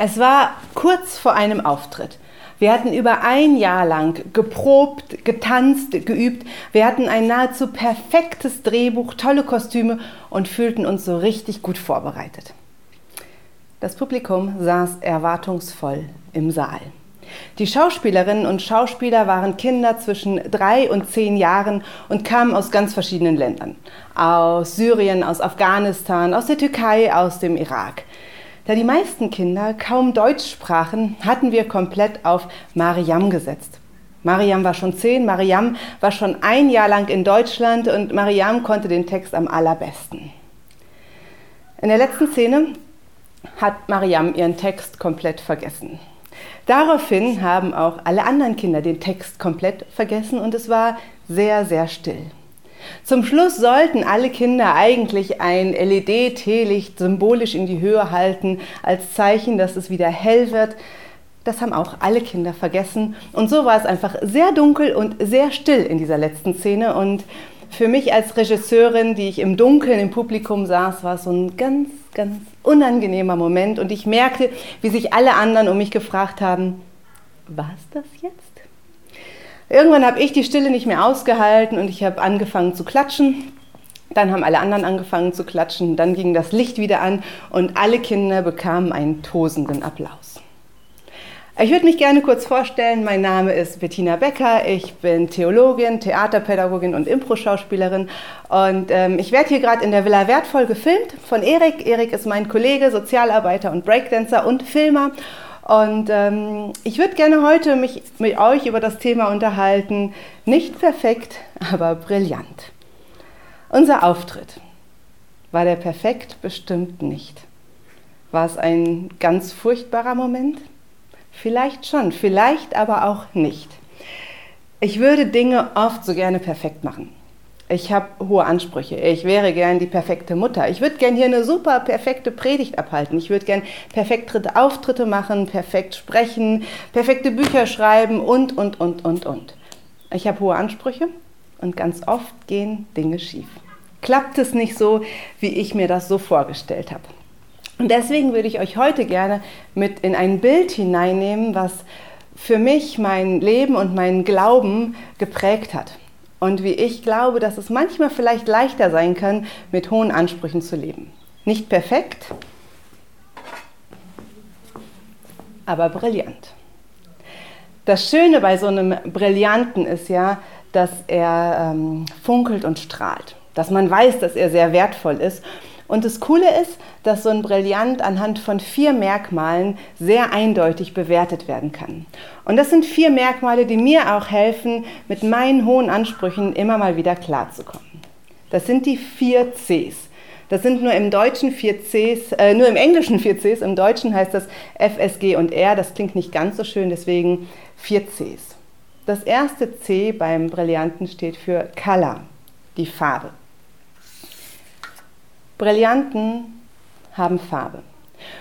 Es war kurz vor einem Auftritt. Wir hatten über ein Jahr lang geprobt, getanzt, geübt. Wir hatten ein nahezu perfektes Drehbuch, tolle Kostüme und fühlten uns so richtig gut vorbereitet. Das Publikum saß erwartungsvoll im Saal. Die Schauspielerinnen und Schauspieler waren Kinder zwischen drei und zehn Jahren und kamen aus ganz verschiedenen Ländern. Aus Syrien, aus Afghanistan, aus der Türkei, aus dem Irak. Da die meisten Kinder kaum Deutsch sprachen, hatten wir komplett auf Mariam gesetzt. Mariam war schon zehn, Mariam war schon ein Jahr lang in Deutschland und Mariam konnte den Text am allerbesten. In der letzten Szene hat Mariam ihren Text komplett vergessen. Daraufhin haben auch alle anderen Kinder den Text komplett vergessen und es war sehr, sehr still. Zum Schluss sollten alle Kinder eigentlich ein LED-Teelicht symbolisch in die Höhe halten, als Zeichen, dass es wieder hell wird. Das haben auch alle Kinder vergessen. Und so war es einfach sehr dunkel und sehr still in dieser letzten Szene. Und für mich als Regisseurin, die ich im Dunkeln im Publikum saß, war es so ein ganz, ganz unangenehmer Moment. Und ich merkte, wie sich alle anderen um mich gefragt haben, war es das jetzt? Irgendwann habe ich die Stille nicht mehr ausgehalten und ich habe angefangen zu klatschen. Dann haben alle anderen angefangen zu klatschen. Dann ging das Licht wieder an und alle Kinder bekamen einen tosenden Applaus. Ich würde mich gerne kurz vorstellen. Mein Name ist Bettina Becker. Ich bin Theologin, Theaterpädagogin und Impro-Schauspielerin. Und ähm, ich werde hier gerade in der Villa Wertvoll gefilmt von Erik. Erik ist mein Kollege, Sozialarbeiter und Breakdancer und Filmer. Und ähm, ich würde gerne heute mich mit euch über das Thema unterhalten. Nicht perfekt, aber brillant. Unser Auftritt. War der perfekt? Bestimmt nicht. War es ein ganz furchtbarer Moment? Vielleicht schon, vielleicht aber auch nicht. Ich würde Dinge oft so gerne perfekt machen. Ich habe hohe Ansprüche. Ich wäre gern die perfekte Mutter. Ich würde gern hier eine super perfekte Predigt abhalten. Ich würde gern perfekte Auftritte machen, perfekt sprechen, perfekte Bücher schreiben und, und, und, und, und. Ich habe hohe Ansprüche und ganz oft gehen Dinge schief. Klappt es nicht so, wie ich mir das so vorgestellt habe. Und deswegen würde ich euch heute gerne mit in ein Bild hineinnehmen, was für mich mein Leben und meinen Glauben geprägt hat und wie ich glaube, dass es manchmal vielleicht leichter sein kann, mit hohen Ansprüchen zu leben. Nicht perfekt, aber brillant. Das Schöne bei so einem Brillanten ist ja, dass er ähm, funkelt und strahlt, dass man weiß, dass er sehr wertvoll ist und das Coole ist, dass so ein Brillant anhand von vier Merkmalen sehr eindeutig bewertet werden kann. Und das sind vier Merkmale, die mir auch helfen, mit meinen hohen Ansprüchen immer mal wieder klarzukommen. Das sind die vier Cs. Das sind nur im Deutschen vier Cs, äh, nur im Englischen vier Cs, im Deutschen heißt das F, S, G und R. Das klingt nicht ganz so schön, deswegen vier Cs. Das erste C beim Brillanten steht für Color, die Farbe. Brillanten haben Farbe.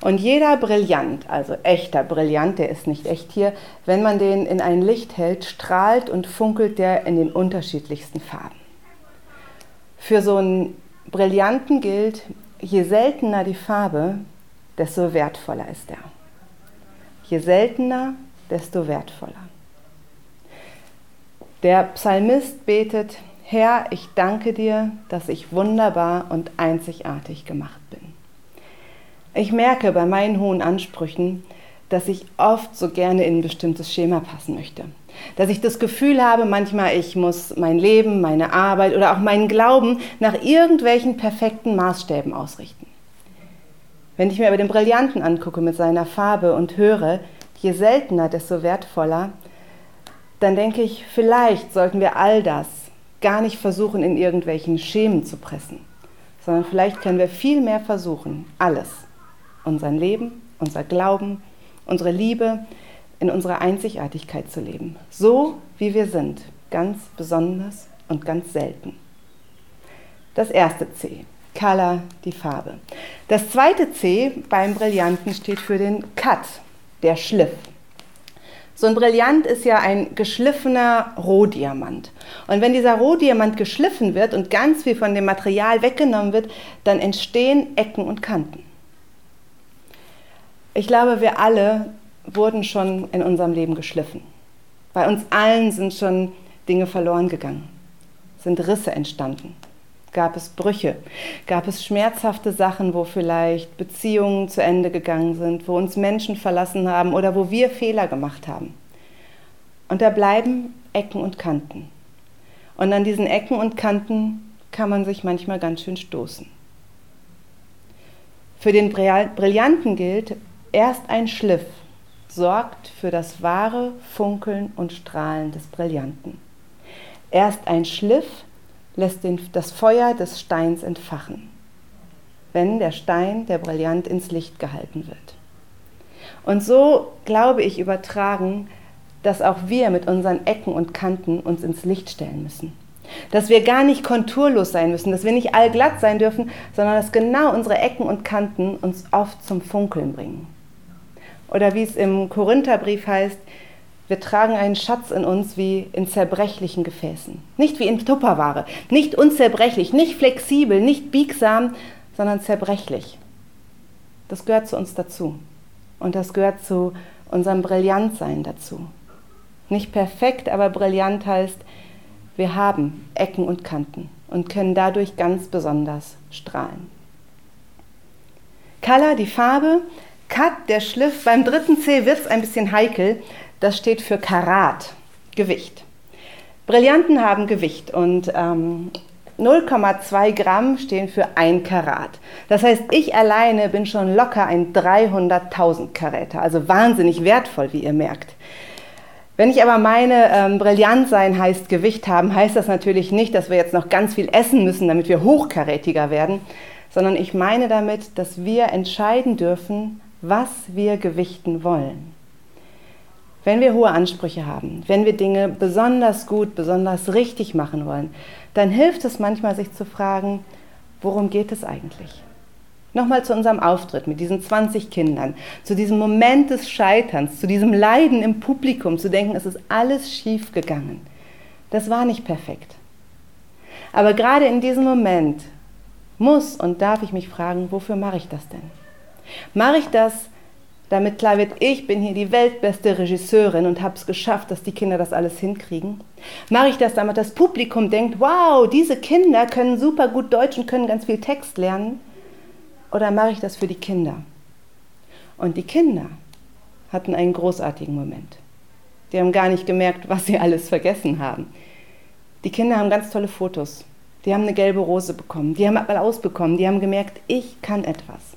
Und jeder Brillant, also echter Brillant, der ist nicht echt hier, wenn man den in ein Licht hält, strahlt und funkelt der in den unterschiedlichsten Farben. Für so einen Brillanten gilt, je seltener die Farbe, desto wertvoller ist er. Je seltener, desto wertvoller. Der Psalmist betet, Herr, ich danke dir, dass ich wunderbar und einzigartig gemacht bin. Ich merke bei meinen hohen Ansprüchen, dass ich oft so gerne in ein bestimmtes Schema passen möchte. Dass ich das Gefühl habe, manchmal ich muss mein Leben, meine Arbeit oder auch meinen Glauben nach irgendwelchen perfekten Maßstäben ausrichten. Wenn ich mir aber den Brillanten angucke mit seiner Farbe und höre, je seltener, desto wertvoller, dann denke ich, vielleicht sollten wir all das gar nicht versuchen, in irgendwelchen Schemen zu pressen, sondern vielleicht können wir viel mehr versuchen, alles, unser Leben, unser Glauben, unsere Liebe in unserer Einzigartigkeit zu leben, so wie wir sind, ganz besonders und ganz selten. Das erste C, Color, die Farbe. Das zweite C beim Brillanten steht für den Cut, der Schliff. So ein Brillant ist ja ein geschliffener Rohdiamant. Und wenn dieser Rohdiamant geschliffen wird und ganz viel von dem Material weggenommen wird, dann entstehen Ecken und Kanten. Ich glaube, wir alle wurden schon in unserem Leben geschliffen. Bei uns allen sind schon Dinge verloren gegangen, sind Risse entstanden. Gab es Brüche? Gab es schmerzhafte Sachen, wo vielleicht Beziehungen zu Ende gegangen sind, wo uns Menschen verlassen haben oder wo wir Fehler gemacht haben? Und da bleiben Ecken und Kanten. Und an diesen Ecken und Kanten kann man sich manchmal ganz schön stoßen. Für den Brillanten gilt, erst ein Schliff sorgt für das wahre Funkeln und Strahlen des Brillanten. Erst ein Schliff lässt den, das Feuer des Steins entfachen, wenn der Stein, der Brillant, ins Licht gehalten wird. Und so glaube ich übertragen, dass auch wir mit unseren Ecken und Kanten uns ins Licht stellen müssen. Dass wir gar nicht konturlos sein müssen, dass wir nicht allglatt sein dürfen, sondern dass genau unsere Ecken und Kanten uns oft zum Funkeln bringen. Oder wie es im Korintherbrief heißt, wir tragen einen Schatz in uns wie in zerbrechlichen Gefäßen. Nicht wie in Tupperware, nicht unzerbrechlich, nicht flexibel, nicht biegsam, sondern zerbrechlich. Das gehört zu uns dazu. Und das gehört zu unserem Brillantsein dazu. Nicht perfekt, aber brillant heißt, wir haben Ecken und Kanten und können dadurch ganz besonders strahlen. Color, die Farbe, Cut, der Schliff. Beim dritten C wird es ein bisschen heikel. Das steht für Karat, Gewicht. Brillanten haben Gewicht und ähm, 0,2 Gramm stehen für ein Karat. Das heißt, ich alleine bin schon locker ein 300.000 Karäter, also wahnsinnig wertvoll, wie ihr merkt. Wenn ich aber meine, ähm, brillant sein heißt Gewicht haben, heißt das natürlich nicht, dass wir jetzt noch ganz viel essen müssen, damit wir hochkarätiger werden, sondern ich meine damit, dass wir entscheiden dürfen, was wir gewichten wollen. Wenn wir hohe Ansprüche haben, wenn wir Dinge besonders gut, besonders richtig machen wollen, dann hilft es manchmal, sich zu fragen, worum geht es eigentlich? Nochmal zu unserem Auftritt mit diesen 20 Kindern, zu diesem Moment des Scheiterns, zu diesem Leiden im Publikum, zu denken, es ist alles schief gegangen. Das war nicht perfekt. Aber gerade in diesem Moment muss und darf ich mich fragen, wofür mache ich das denn? Mache ich das, damit klar wird, ich bin hier die weltbeste Regisseurin und habe es geschafft, dass die Kinder das alles hinkriegen? Mache ich das, damit das Publikum denkt, wow, diese Kinder können super gut Deutsch und können ganz viel Text lernen? Oder mache ich das für die Kinder? Und die Kinder hatten einen großartigen Moment. Die haben gar nicht gemerkt, was sie alles vergessen haben. Die Kinder haben ganz tolle Fotos. Die haben eine gelbe Rose bekommen. Die haben Applaus bekommen. Die haben gemerkt, ich kann etwas.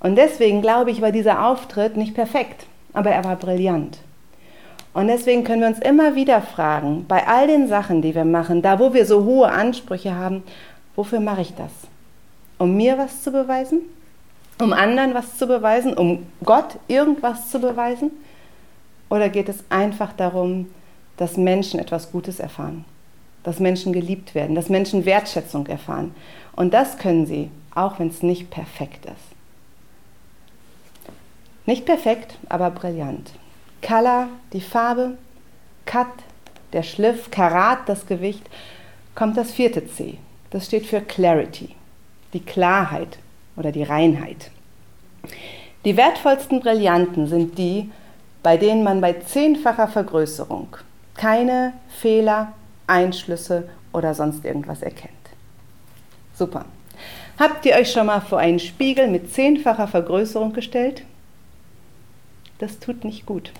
Und deswegen glaube ich, war dieser Auftritt nicht perfekt, aber er war brillant. Und deswegen können wir uns immer wieder fragen, bei all den Sachen, die wir machen, da wo wir so hohe Ansprüche haben, wofür mache ich das? Um mir was zu beweisen? Um anderen was zu beweisen? Um Gott irgendwas zu beweisen? Oder geht es einfach darum, dass Menschen etwas Gutes erfahren? Dass Menschen geliebt werden, dass Menschen Wertschätzung erfahren? Und das können sie, auch wenn es nicht perfekt ist. Nicht perfekt, aber brillant. Color, die Farbe, Cut, der Schliff, Karat, das Gewicht, kommt das vierte C. Das steht für Clarity, die Klarheit oder die Reinheit. Die wertvollsten Brillanten sind die, bei denen man bei zehnfacher Vergrößerung keine Fehler, Einschlüsse oder sonst irgendwas erkennt. Super. Habt ihr euch schon mal vor einen Spiegel mit zehnfacher Vergrößerung gestellt? Das tut nicht gut.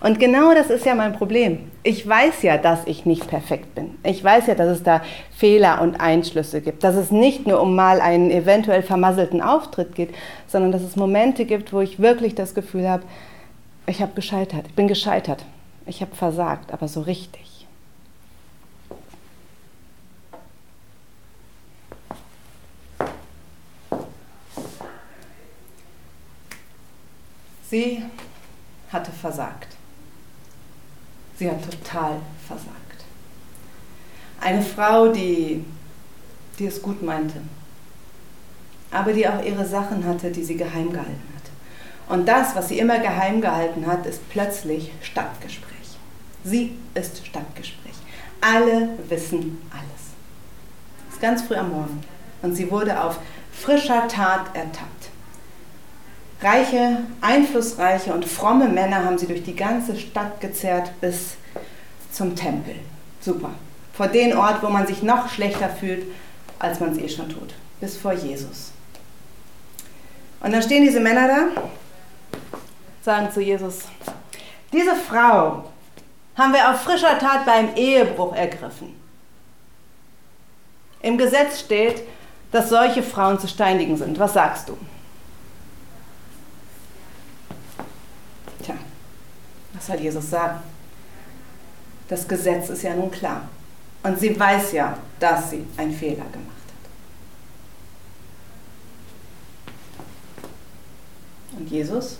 Und genau das ist ja mein Problem. Ich weiß ja, dass ich nicht perfekt bin. Ich weiß ja, dass es da Fehler und Einschlüsse gibt. Dass es nicht nur um mal einen eventuell vermasselten Auftritt geht, sondern dass es Momente gibt, wo ich wirklich das Gefühl habe, ich habe gescheitert, ich bin gescheitert, ich habe versagt, aber so richtig. Sie hatte versagt. Sie hat total versagt. Eine Frau, die, die es gut meinte, aber die auch ihre Sachen hatte, die sie geheim gehalten hat. Und das, was sie immer geheim gehalten hat, ist plötzlich Stadtgespräch. Sie ist Stadtgespräch. Alle wissen alles. Es ist ganz früh am Morgen und sie wurde auf frischer Tat ertappt. Reiche, einflussreiche und fromme Männer haben sie durch die ganze Stadt gezerrt bis zum Tempel. Super. Vor den Ort, wo man sich noch schlechter fühlt, als man es eh schon tut. Bis vor Jesus. Und dann stehen diese Männer da, sagen zu Jesus, diese Frau haben wir auf frischer Tat beim Ehebruch ergriffen. Im Gesetz steht, dass solche Frauen zu steinigen sind. Was sagst du? Was soll Jesus sagen? Das Gesetz ist ja nun klar. Und sie weiß ja, dass sie einen Fehler gemacht hat. Und Jesus?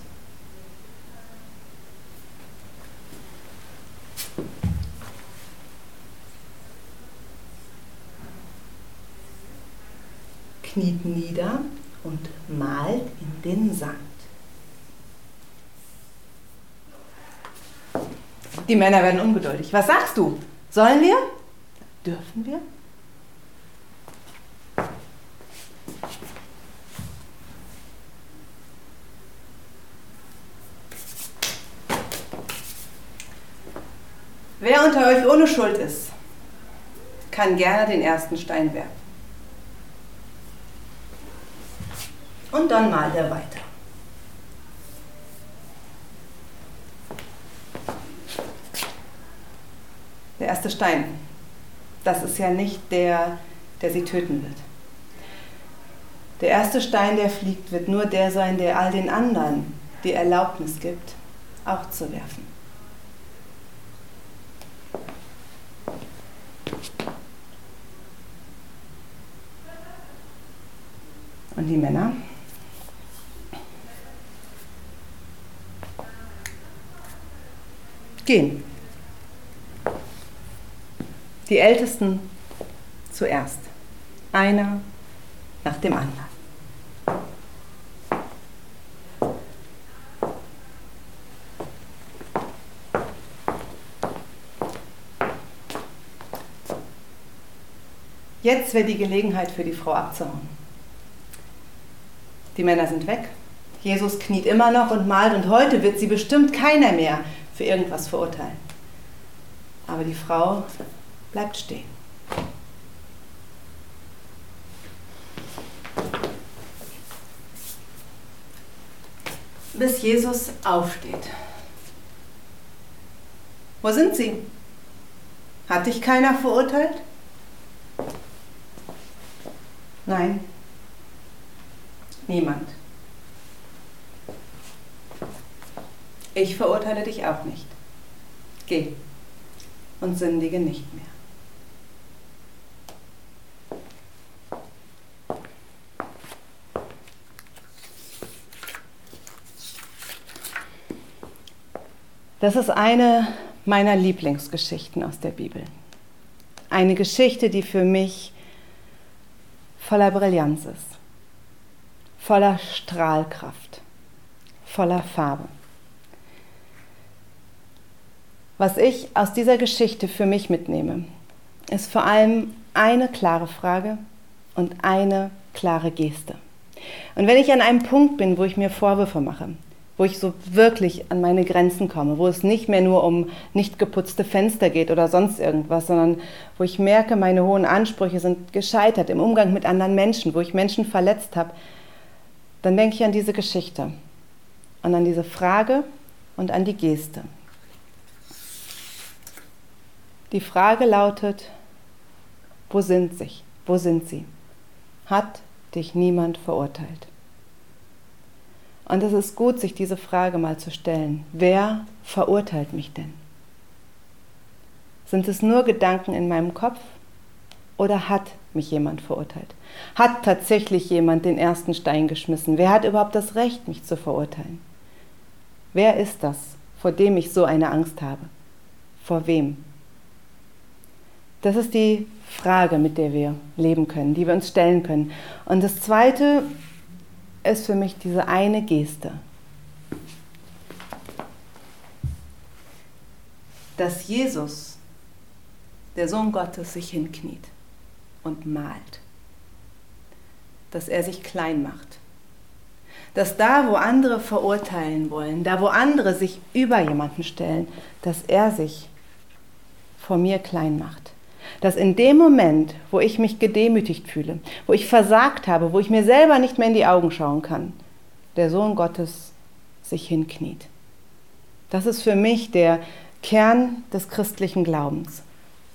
kniet nieder und malt in den Sand. Die Männer werden ungeduldig. Was sagst du? Sollen wir? Dürfen wir? Wer unter euch ohne Schuld ist, kann gerne den ersten Stein werfen. Und dann malt er weiter. Der erste Stein, das ist ja nicht der, der sie töten wird. Der erste Stein, der fliegt, wird nur der sein, der all den anderen die Erlaubnis gibt, auch zu werfen. Und die Männer? Gehen. Die Ältesten zuerst. Einer nach dem anderen. Jetzt wäre die Gelegenheit für die Frau abzuhauen. Die Männer sind weg. Jesus kniet immer noch und malt und heute wird sie bestimmt keiner mehr für irgendwas verurteilen. Aber die Frau bleibt stehen. Bis Jesus aufsteht. Wo sind sie? Hat dich keiner verurteilt? Nein, niemand. Ich verurteile dich auch nicht. Geh und sündige nicht mehr. Das ist eine meiner Lieblingsgeschichten aus der Bibel. Eine Geschichte, die für mich voller Brillanz ist, voller Strahlkraft, voller Farbe. Was ich aus dieser Geschichte für mich mitnehme, ist vor allem eine klare Frage und eine klare Geste. Und wenn ich an einem Punkt bin, wo ich mir Vorwürfe mache, wo ich so wirklich an meine Grenzen komme, wo es nicht mehr nur um nicht geputzte Fenster geht oder sonst irgendwas, sondern wo ich merke, meine hohen Ansprüche sind gescheitert im Umgang mit anderen Menschen, wo ich Menschen verletzt habe, dann denke ich an diese Geschichte und an diese Frage und an die Geste. Die Frage lautet, wo sind sie? Wo sind sie? Hat dich niemand verurteilt? Und es ist gut, sich diese Frage mal zu stellen. Wer verurteilt mich denn? Sind es nur Gedanken in meinem Kopf oder hat mich jemand verurteilt? Hat tatsächlich jemand den ersten Stein geschmissen? Wer hat überhaupt das Recht, mich zu verurteilen? Wer ist das, vor dem ich so eine Angst habe? Vor wem? Das ist die Frage, mit der wir leben können, die wir uns stellen können. Und das Zweite, ist für mich diese eine Geste. Dass Jesus, der Sohn Gottes, sich hinkniet und malt. Dass er sich klein macht. dass da, wo andere verurteilen wollen, da, wo andere sich über jemanden stellen, dass er sich vor mir klein macht. Dass in dem Moment, wo ich mich gedemütigt fühle, wo ich versagt habe, wo ich mir selber nicht mehr in die Augen schauen kann, der Sohn Gottes sich hinkniet. Das ist für mich der Kern des christlichen Glaubens.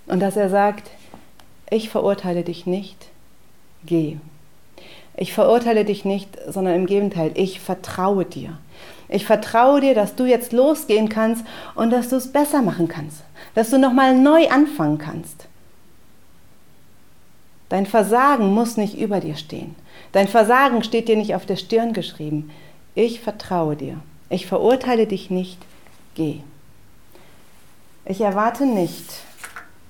Und dass er sagt, ich verurteile dich nicht, geh. Ich verurteile dich nicht, sondern im Gegenteil, ich vertraue dir. Ich vertraue dir, dass du jetzt losgehen kannst und dass du es besser machen kannst, dass du nochmal neu anfangen kannst. Dein Versagen muss nicht über dir stehen. Dein Versagen steht dir nicht auf der Stirn geschrieben. Ich vertraue dir. Ich verurteile dich nicht. Geh. Ich erwarte nicht,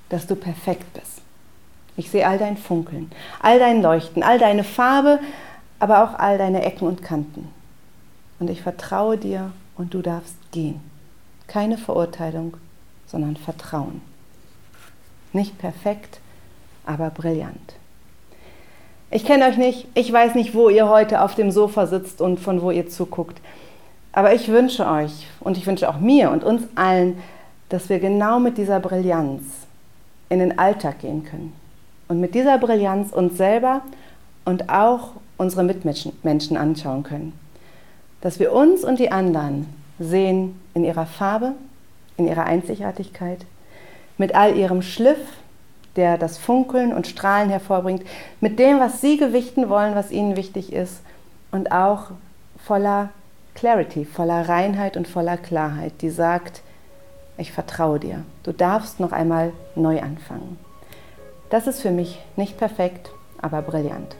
dass du perfekt bist. Ich sehe all dein Funkeln, all dein Leuchten, all deine Farbe, aber auch all deine Ecken und Kanten. Und ich vertraue dir und du darfst gehen. Keine Verurteilung, sondern Vertrauen. Nicht perfekt, aber brillant. Ich kenne euch nicht, ich weiß nicht, wo ihr heute auf dem Sofa sitzt und von wo ihr zuguckt. Aber ich wünsche euch und ich wünsche auch mir und uns allen, dass wir genau mit dieser Brillanz in den Alltag gehen können. Und mit dieser Brillanz uns selber und auch unsere Mitmenschen anschauen können. Dass wir uns und die anderen sehen in ihrer Farbe, in ihrer Einzigartigkeit, mit all ihrem Schliff, der das Funkeln und Strahlen hervorbringt, mit dem, was sie gewichten wollen, was ihnen wichtig ist und auch voller Clarity, voller Reinheit und voller Klarheit, die sagt, ich vertraue dir. Du darfst noch einmal neu anfangen. Das ist für mich nicht perfekt, aber brillant.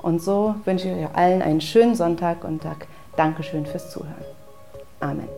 Und so wünsche ich euch allen einen schönen Sonntag und sage Dankeschön fürs Zuhören. Amen.